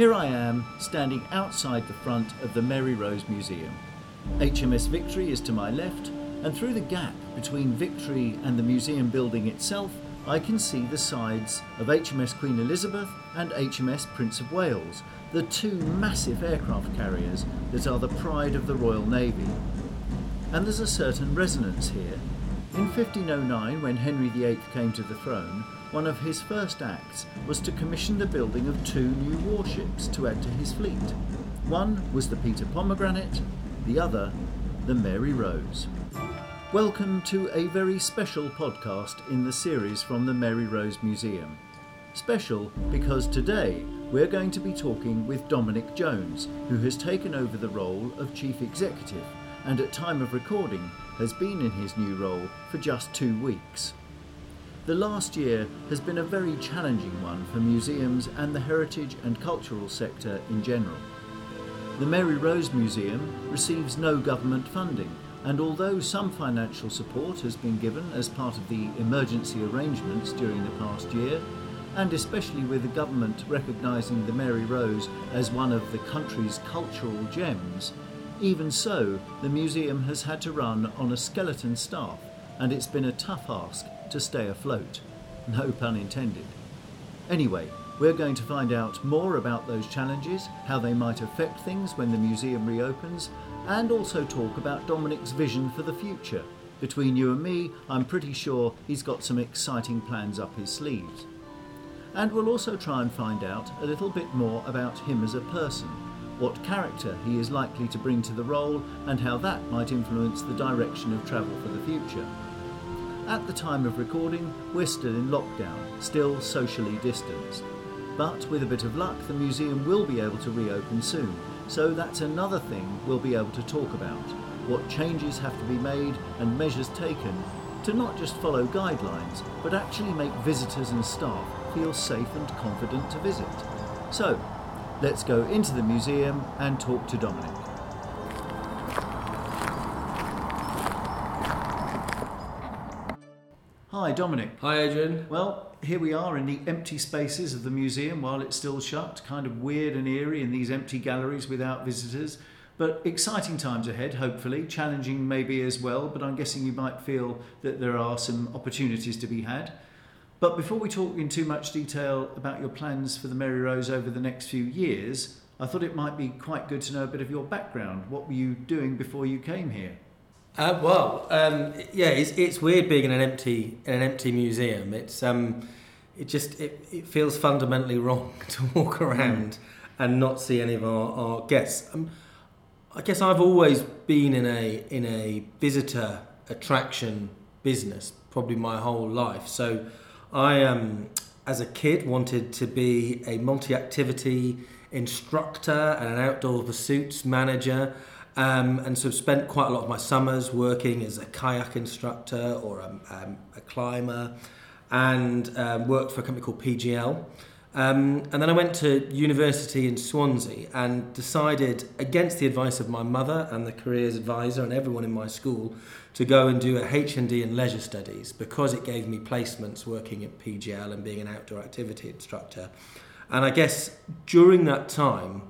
Here I am, standing outside the front of the Mary Rose Museum. HMS Victory is to my left, and through the gap between Victory and the museum building itself, I can see the sides of HMS Queen Elizabeth and HMS Prince of Wales, the two massive aircraft carriers that are the pride of the Royal Navy. And there's a certain resonance here. In 1509, when Henry VIII came to the throne, one of his first acts was to commission the building of two new warships to add to his fleet. One was the Peter Pomegranate, the other, the Mary Rose. Welcome to a very special podcast in the series from the Mary Rose Museum. Special because today we're going to be talking with Dominic Jones, who has taken over the role of Chief Executive and at time of recording has been in his new role for just two weeks. The last year has been a very challenging one for museums and the heritage and cultural sector in general. The Mary Rose Museum receives no government funding, and although some financial support has been given as part of the emergency arrangements during the past year, and especially with the government recognising the Mary Rose as one of the country's cultural gems, even so, the museum has had to run on a skeleton staff, and it's been a tough ask to stay afloat. No pun intended. Anyway, we're going to find out more about those challenges, how they might affect things when the museum reopens, and also talk about Dominic's vision for the future. Between you and me, I'm pretty sure he's got some exciting plans up his sleeves. And we'll also try and find out a little bit more about him as a person, what character he is likely to bring to the role, and how that might influence the direction of travel for the future. At the time of recording, we're still in lockdown, still socially distanced. But with a bit of luck, the museum will be able to reopen soon, so that's another thing we'll be able to talk about what changes have to be made and measures taken to not just follow guidelines, but actually make visitors and staff feel safe and confident to visit. So, let's go into the museum and talk to Dominic. Hi, Dominic. Hi, Adrian. Well, here we are in the empty spaces of the museum while it's still shut. Kind of weird and eerie in these empty galleries without visitors. But exciting times ahead, hopefully. Challenging maybe as well, but I'm guessing you might feel that there are some opportunities to be had. But before we talk in too much detail about your plans for the Mary Rose over the next few years, I thought it might be quite good to know a bit of your background. What were you doing before you came here? Uh, well, um, yeah, it's, it's weird being in an empty in an empty museum. It's um, it just it, it feels fundamentally wrong to walk around and not see any of our, our guests. Um, I guess I've always been in a in a visitor attraction business, probably my whole life. So I um, as a kid wanted to be a multi-activity instructor and an outdoor pursuits manager. Um, and so spent quite a lot of my summers working as a kayak instructor or a, um, a climber and um, worked for a company called PGL. Um, and then I went to university in Swansea and decided, against the advice of my mother and the careers advisor and everyone in my school, to go and do a HND in leisure studies because it gave me placements working at PGL and being an outdoor activity instructor. And I guess during that time,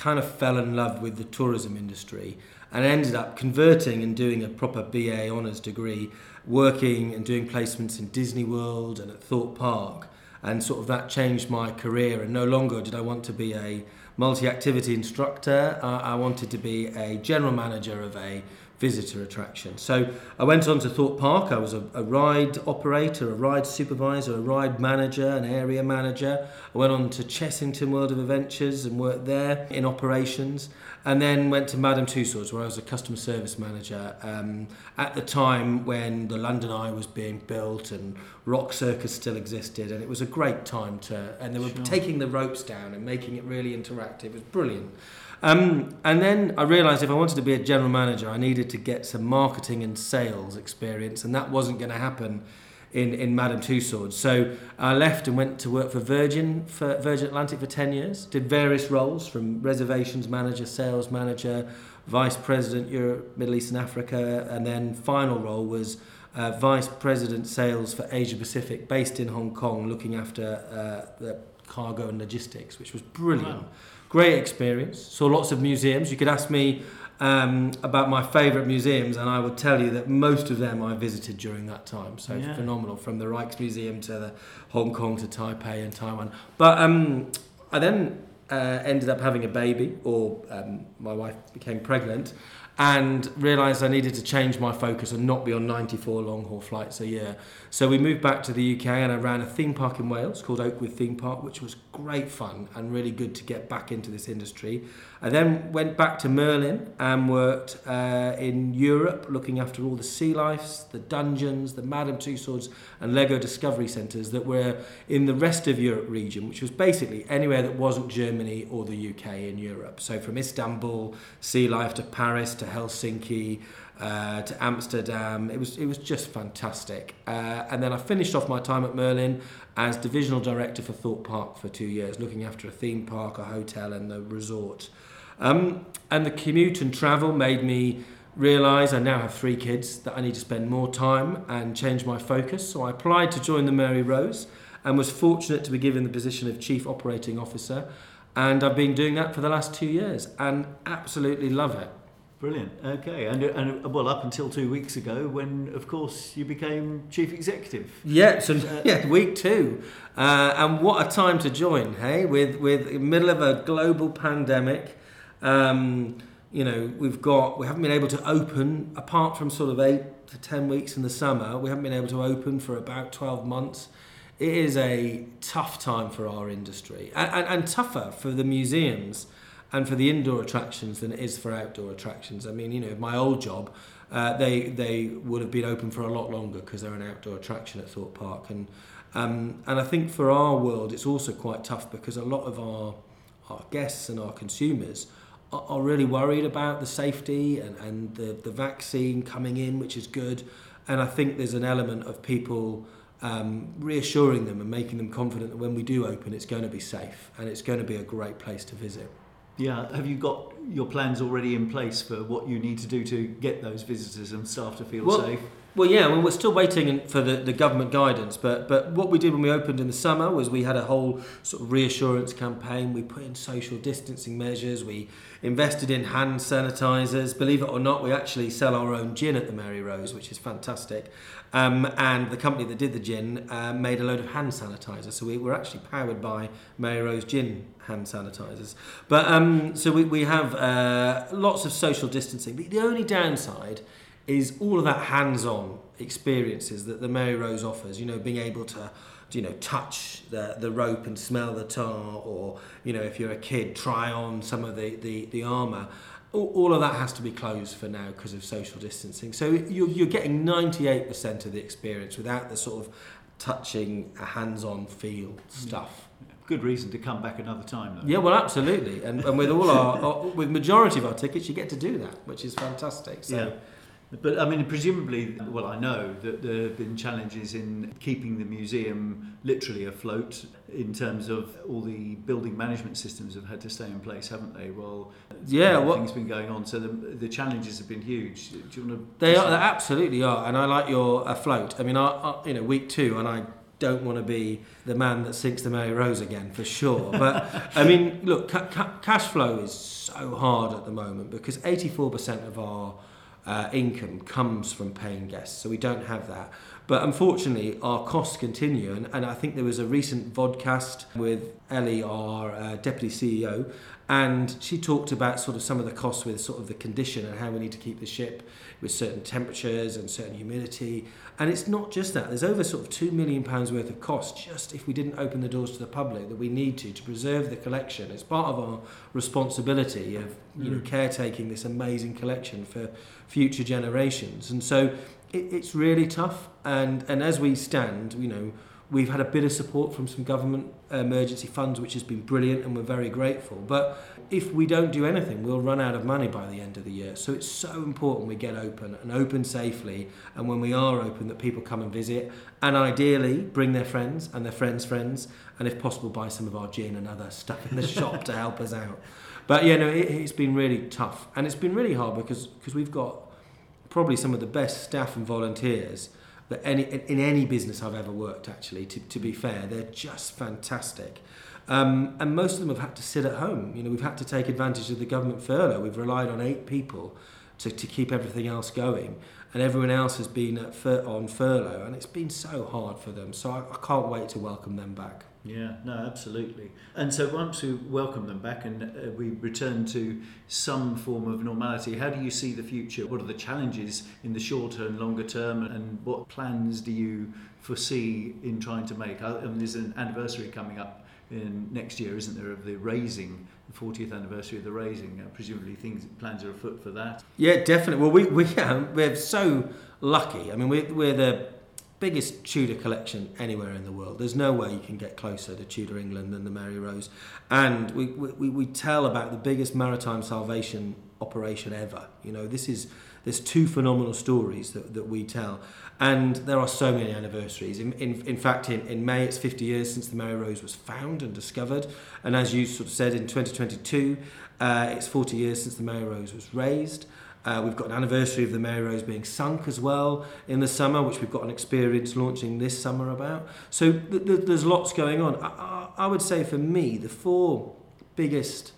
kind of fell in love with the tourism industry and ended up converting and doing a proper BA honours degree, working and doing placements in Disney World and at Thorpe Park. And sort of that changed my career. And no longer did I want to be a multi activity instructor, uh, I wanted to be a general manager of a visitor attraction. So I went on to Thorpe Park. I was a, a, ride operator, a ride supervisor, a ride manager, an area manager. I went on to Chessington World of Adventures and worked there in operations. And then went to Madame Tussauds, where I was a customer service manager um, at the time when the London Eye was being built and Rock Circus still existed. And it was a great time to, and they were sure. taking the ropes down and making it really interactive. It was brilliant. Um, and then I realised if I wanted to be a general manager, I needed to get some marketing and sales experience, and that wasn't going to happen in, in Madame Tussauds. So I left and went to work for Virgin, for Virgin Atlantic for 10 years, did various roles from reservations manager, sales manager, vice president, Europe, Middle East and Africa, and then final role was uh, vice president sales for Asia Pacific, based in Hong Kong, looking after uh, the cargo and logistics, which was brilliant. Wow. Great experience. Saw lots of museums. You could ask me um, about my favourite museums, and I would tell you that most of them I visited during that time. So yeah. phenomenal, from the Rijksmuseum to the Hong Kong to Taipei and Taiwan. But um, I then uh, ended up having a baby, or um, my wife became pregnant, and realised I needed to change my focus and not be on 94 long haul flights a year. So we moved back to the UK and I ran a theme park in Wales called Oakwood Theme Park, which was great fun and really good to get back into this industry. I then went back to Merlin and worked uh, in Europe looking after all the sea lifes, the dungeons, the Madame Tussauds and Lego Discovery Centres that were in the rest of Europe region, which was basically anywhere that wasn't Germany or the UK in Europe. So from Istanbul, Sea Life to Paris to Helsinki, uh, to Amsterdam. It was it was just fantastic. Uh, and then I finished off my time at Merlin as divisional director for Thorpe Park for two years, looking after a theme park, a hotel, and the resort. Um, and the commute and travel made me realise I now have three kids that I need to spend more time and change my focus. So I applied to join the Mary Rose and was fortunate to be given the position of chief operating officer. And I've been doing that for the last two years and absolutely love it. Brilliant. Okay, and, and well, up until two weeks ago, when of course you became chief executive. Yeah, so yeah, week two, uh, and what a time to join, hey? With with middle of a global pandemic, um, you know, we've got we haven't been able to open apart from sort of eight to ten weeks in the summer. We haven't been able to open for about twelve months. It is a tough time for our industry, and, and, and tougher for the museums and for the indoor attractions than it is for outdoor attractions. I mean, you know, my old job, uh, they they would have been open for a lot longer because they're an outdoor attraction at Thorpe Park, and um, and I think for our world, it's also quite tough because a lot of our our guests and our consumers are, are really worried about the safety and, and the, the vaccine coming in, which is good, and I think there's an element of people. Um, reassuring them and making them confident that when we do open, it's going to be safe and it's going to be a great place to visit. Yeah, have you got your plans already in place for what you need to do to get those visitors and staff to feel well, safe? Well, yeah, well, we're still waiting for the, the government guidance, but but what we did when we opened in the summer was we had a whole sort of reassurance campaign. We put in social distancing measures. We invested in hand sanitizers. Believe it or not, we actually sell our own gin at the Mary Rose, which is fantastic. Um, and the company that did the gin uh, made a load of hand sanitizer. So we were actually powered by Mary Rose Gin hand sanitizers. But um, so we, we have uh, lots of social distancing. The, the only downside is all of that hands-on experiences that the Mary Rose offers. You know, being able to you know touch the the rope and smell the tar or you know if you're a kid try on some of the the, the armor all, of that has to be closed for now because of social distancing. So you're, you're getting 98% of the experience without the sort of touching, a hands-on feel mm. stuff. Good reason to come back another time, though. Yeah, well, absolutely, and, and with all our, our, with majority of our tickets, you get to do that, which is fantastic. So. Yeah. But I mean, presumably, well, I know that there have been challenges in keeping the museum literally afloat in terms of all the building management systems have had to stay in place, haven't they? Well, yeah, what things been going on, so the, the challenges have been huge. Do you want to? They are, they absolutely are, and I like your afloat. I mean, I, I, you know, week two, and I don't want to be the man that sinks the Mary Rose again for sure. But I mean, look, ca- ca- cash flow is so hard at the moment because 84% of our uh, income comes from paying guests, so we don't have that. But unfortunately, our costs continue, and, and I think there was a recent vodcast with Ellie, our uh, deputy CEO, and she talked about sort of some of the costs with sort of the condition and how we need to keep the ship with certain temperatures and certain humidity. And it's not just that. There's over sort of two million pounds worth of cost just if we didn't open the doors to the public that we need to to preserve the collection. It's part of our responsibility of you know mm. caretaking this amazing collection for future generations. And so it, it's really tough. And and as we stand, you know We've had a bit of support from some government emergency funds, which has been brilliant, and we're very grateful. But if we don't do anything, we'll run out of money by the end of the year. So it's so important we get open and open safely. And when we are open, that people come and visit, and ideally bring their friends and their friends' friends, and if possible, buy some of our gin and other stuff in the shop to help us out. But yeah, no, it, it's been really tough, and it's been really hard because because we've got probably some of the best staff and volunteers that any in any business I've ever worked actually to, to be fair they're just fantastic Um, and most of them have had to sit at home. You know, we've had to take advantage of the government furlough. We've relied on eight people to, to keep everything else going. And everyone else has been fur- on furlough, and it's been so hard for them. So I, I can't wait to welcome them back. Yeah, no, absolutely. And so once we welcome them back and uh, we return to some form of normality, how do you see the future? What are the challenges in the shorter and longer term, and what plans do you foresee in trying to make? I mean, there's an anniversary coming up in next year, isn't there, of the raising, the 40th anniversary of the raising? Uh, presumably, things plans are afoot for that. Yeah, definitely. Well, we we we're so lucky. I mean, we're, we're the biggest Tudor collection anywhere in the world. There's no way you can get closer to Tudor England than the Mary Rose. And we, we, we tell about the biggest maritime salvation operation ever. You know, this is there's two phenomenal stories that, that we tell. And there are so many anniversaries. In, in, in fact, in, in May, it's 50 years since the Mary Rose was found and discovered. And as you sort of said, in 2022, uh, it's 40 years since the Mary Rose was raised. Uh, we've got an anniversary of the Mary Rose being sunk as well in the summer, which we've got an experience launching this summer about. So th- th- there's lots going on. I-, I-, I would say for me, the four biggest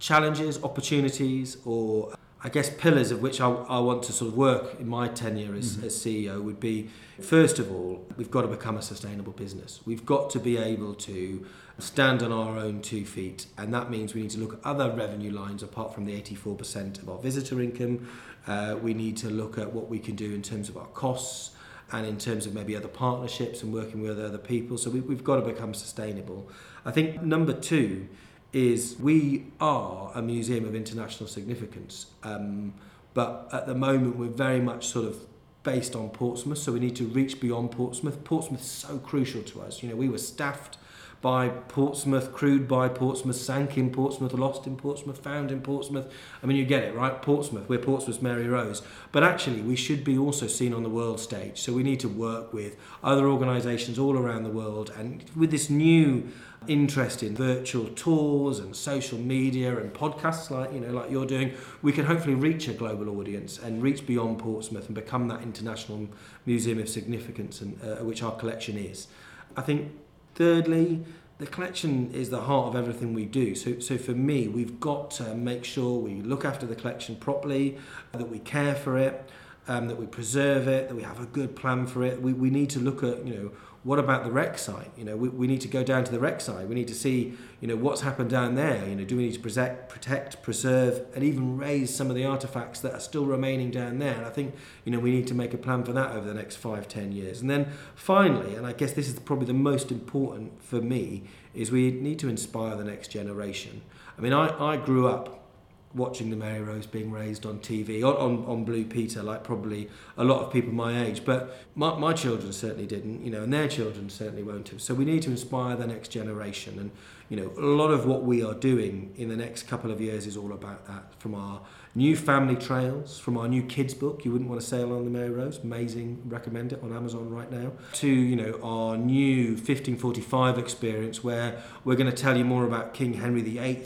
challenges, opportunities, or I guess pillars of which I, I want to sort of work in my tenure as, mm-hmm. as CEO would be first of all, we've got to become a sustainable business. We've got to be able to stand on our own two feet, and that means we need to look at other revenue lines apart from the 84% of our visitor income. Uh, we need to look at what we can do in terms of our costs and in terms of maybe other partnerships and working with other people. So we, we've got to become sustainable. I think number two is we are a museum of international significance, um, but at the moment we're very much sort of based on Portsmouth, so we need to reach beyond Portsmouth. Portsmouth is so crucial to us. You know, we were staffed by Portsmouth, crewed by Portsmouth, sank in Portsmouth, lost in Portsmouth, found in Portsmouth. I mean, you get it, right? Portsmouth, we're Portsmouth's Mary Rose. But actually, we should be also seen on the world stage. So we need to work with other organisations all around the world. And with this new interest in virtual tours and social media and podcasts like you know like you're doing we can hopefully reach a global audience and reach beyond Portsmouth and become that international museum of significance and uh, which our collection is i think Thirdly, the collection is the heart of everything we do. So, so for me, we've got to make sure we look after the collection properly, that we care for it, um, that we preserve it, that we have a good plan for it. We, we need to look at, you know, what about the wreck site? You know, we, we need to go down to the wreck site. We need to see, you know, what's happened down there. You know, do we need to protect, protect, preserve, and even raise some of the artifacts that are still remaining down there? And I think, you know, we need to make a plan for that over the next five, ten years. And then finally, and I guess this is probably the most important for me, is we need to inspire the next generation. I mean, I, I grew up watching the Mary Rose being raised on TV, on, on, on Blue Peter, like probably a lot of people my age. But my, my children certainly didn't, you know, and their children certainly won't have. So we need to inspire the next generation. And, you know, a lot of what we are doing in the next couple of years is all about that. From our new family trails, from our new kids book, you wouldn't want to sail on the Mary Rose, amazing, recommend it on Amazon right now, to, you know, our new 1545 experience where we're going to tell you more about King Henry VIII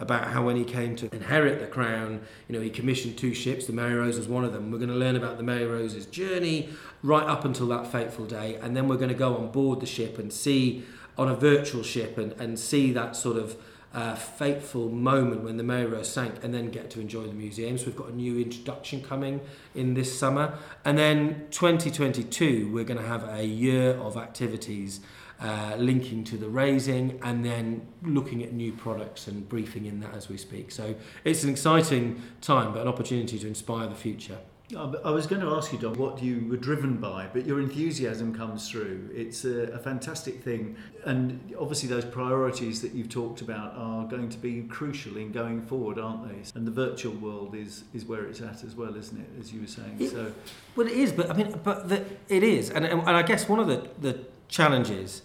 about how when he came to inherit the crown, you know, he commissioned two ships. The Mary Rose was one of them. We're going to learn about the Mary Rose's journey right up until that fateful day, and then we're going to go on board the ship and see on a virtual ship and, and see that sort of uh, fateful moment when the Mary Rose sank and then get to enjoy the museum. So we've got a new introduction coming in this summer. And then 2022, we're going to have a year of activities uh, linking to the raising and then looking at new products and briefing in that as we speak. So it's an exciting time, but an opportunity to inspire the future. I was going to ask you, Dom, what you were driven by, but your enthusiasm comes through. It's a, a, fantastic thing. And obviously, those priorities that you've talked about are going to be crucial in going forward, aren't they? And the virtual world is, is where it's at as well, isn't it, as you were saying? It, so, Well, it is, but I mean, but the, it is. And, and I guess one of the, the challenges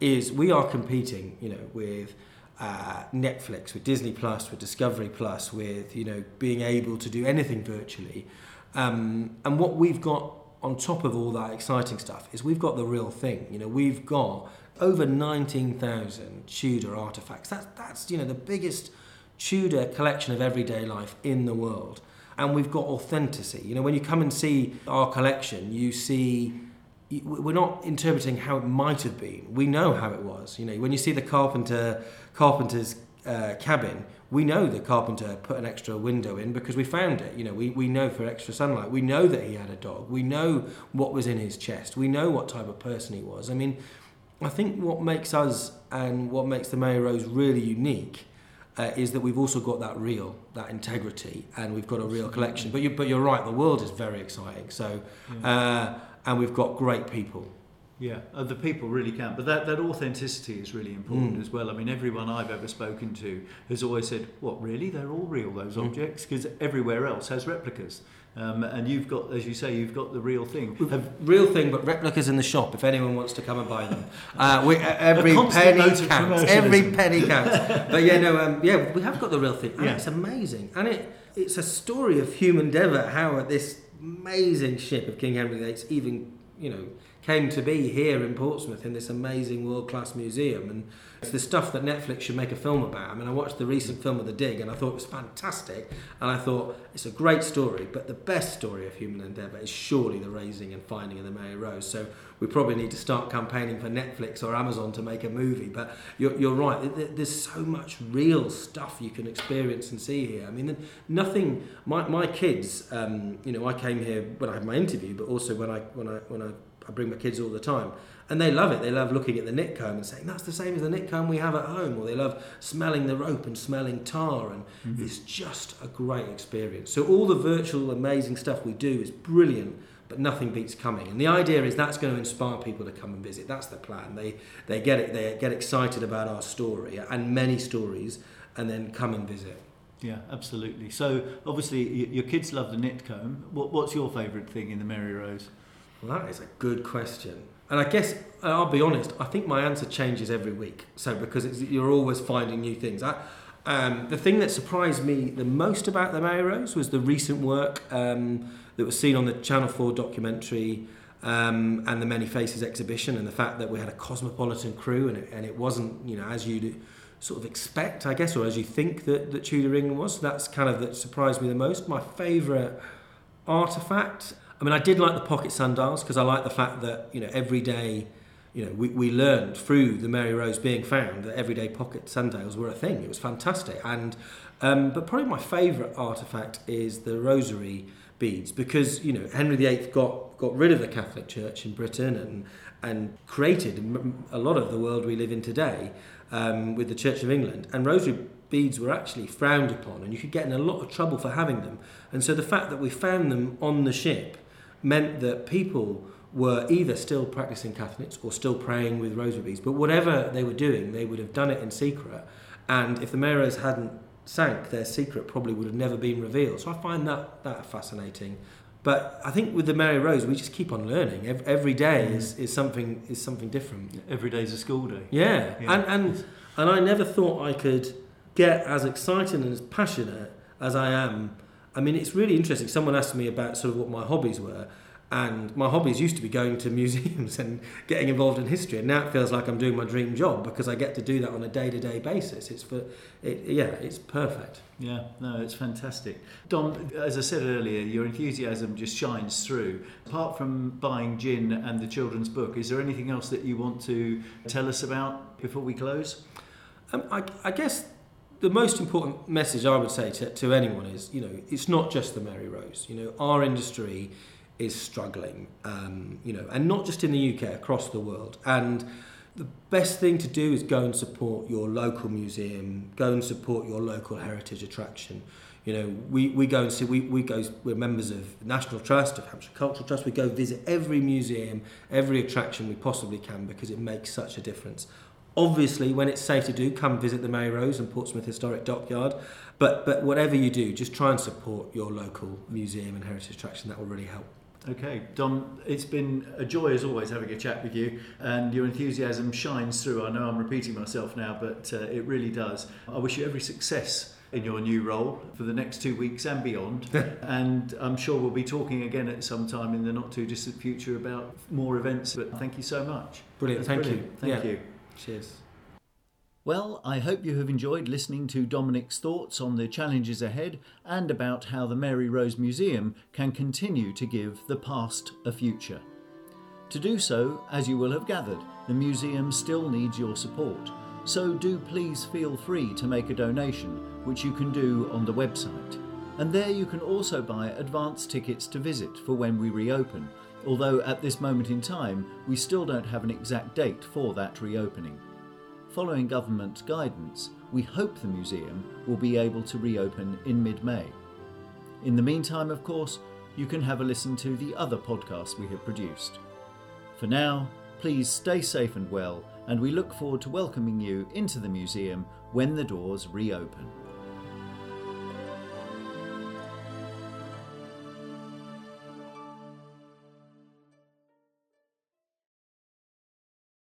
is we are competing, you know, with uh, Netflix, with Disney Plus, with Discovery Plus, with you know being able to do anything virtually. Um, and what we've got on top of all that exciting stuff is we've got the real thing. You know, we've got over 19,000 Tudor artifacts. That's that's you know the biggest Tudor collection of everyday life in the world. And we've got authenticity. You know, when you come and see our collection, you see we're not interpreting how it might have been. We know how it was. You know, when you see the carpenter carpenter's uh, cabin, we know the carpenter put an extra window in because we found it. You know, we, we know for extra sunlight. We know that he had a dog. We know what was in his chest. We know what type of person he was. I mean, I think what makes us and what makes the Mary Rose really unique uh, is that we've also got that real, that integrity, and we've got a real collection. But you, but you're right. The world is very exciting. So, uh, and we've got great people. Yeah, uh, the people really count. But that, that authenticity is really important Mm. as well. I mean, everyone I've ever spoken to has always said, What, really? They're all real, those Mm. objects? Because everywhere else has replicas. Um, and you've got, as you say, you've got the real thing. Have, Real thing, but replicas in the shop. If anyone wants to come and buy them, uh, we, every penny counts. Every penny counts. But yeah, no, um, yeah, we have got the real thing. And Yeah. It's amazing, and it it's a story of human endeavour. How this amazing ship of King Henry VIII even you know came to be here in Portsmouth in this amazing world class museum, and it's the stuff that Netflix should make a film about. I mean, I watched the recent film of The Dig, and I thought it was fantastic, and I thought it's a great story, but the best story of human endeavour is surely the raising and finding of the Mary Rose. So we probably need to start campaigning for Netflix or Amazon to make a movie. But you're, you're right, there- there- there's so much real stuff you can experience and see here. I mean, nothing. My, my kids, um, you know, I came here when I had my interview, but also when I when I when I, I bring my kids all the time. And they love it. They love looking at the nit comb and saying, that's the same as the nit comb we have at home. Or they love smelling the rope and smelling tar. And mm-hmm. it's just a great experience. So, all the virtual, amazing stuff we do is brilliant, but nothing beats coming. And the idea is that's going to inspire people to come and visit. That's the plan. They, they, get, it, they get excited about our story and many stories and then come and visit. yeah, absolutely. So, obviously, your kids love the nit comb. What's your favourite thing in the Mary Rose? Well, that is a good question. And I guess I'll be honest. I think my answer changes every week. So because you're always finding new things. I, um, the thing that surprised me the most about the Mary Rose was the recent work um, that was seen on the Channel Four documentary um, and the Many Faces exhibition, and the fact that we had a cosmopolitan crew, and it, and it wasn't you know as you'd sort of expect, I guess, or as you think that, that Tudor England was. That's kind of that surprised me the most. My favourite artifact. I mean, I did like the pocket sundials because I like the fact that you know every day, you know, we, we learned through the Mary Rose being found that everyday pocket sundials were a thing. It was fantastic, and um, but probably my favourite artifact is the rosary beads because you know Henry VIII got got rid of the Catholic Church in Britain and and created a lot of the world we live in today um, with the Church of England. And rosary beads were actually frowned upon and you could get in a lot of trouble for having them. And so the fact that we found them on the ship meant that people were either still practicing Catholics or still praying with rosary beads but whatever they were doing they would have done it in secret. And if the Mary Rose hadn't sank their secret probably would have never been revealed. So I find that that fascinating. But I think with the Mary Rose we just keep on learning. Ev- every day is, mm. is something is something different. Every day's a school day. yeah, Yeah. and and and I never thought I could get as excited and as passionate as I am. I mean, it's really interesting. Someone asked me about sort of what my hobbies were, and my hobbies used to be going to museums and getting involved in history, and now it feels like I'm doing my dream job because I get to do that on a day-to-day basis. It's for, it, yeah, it's perfect. Yeah, no, it's fantastic. Dom, as I said earlier, your enthusiasm just shines through. Apart from buying gin and the children's book, is there anything else that you want to tell us about before we close? Um, I, I guess the most important message I would say to, to anyone is, you know, it's not just the Mary Rose. You know, our industry is struggling, um, you know, and not just in the UK, across the world. And the best thing to do is go and support your local museum, go and support your local heritage attraction. You know, we, we go and see, we, we go, we're members of National Trust, of Hampshire Cultural Trust. We go visit every museum, every attraction we possibly can because it makes such a difference. Obviously, when it's safe to do, come visit the Mary Rose and Portsmouth Historic Dockyard. But, but whatever you do, just try and support your local museum and heritage attraction. That will really help. Okay, Dom, it's been a joy as always having a chat with you, and your enthusiasm shines through. I know I'm repeating myself now, but uh, it really does. I wish you every success in your new role for the next two weeks and beyond. and I'm sure we'll be talking again at some time in the not too distant future about more events. But thank you so much. Brilliant. That's Thank brilliant. you. Thank Yeah. you. Cheers. Well, I hope you have enjoyed listening to Dominic's thoughts on the challenges ahead and about how the Mary Rose Museum can continue to give the past a future. To do so, as you will have gathered, the museum still needs your support, so do please feel free to make a donation, which you can do on the website. And there you can also buy advance tickets to visit for when we reopen, although at this moment in time we still don't have an exact date for that reopening. Following government guidance, we hope the museum will be able to reopen in mid May. In the meantime, of course, you can have a listen to the other podcasts we have produced. For now, please stay safe and well, and we look forward to welcoming you into the museum when the doors reopen.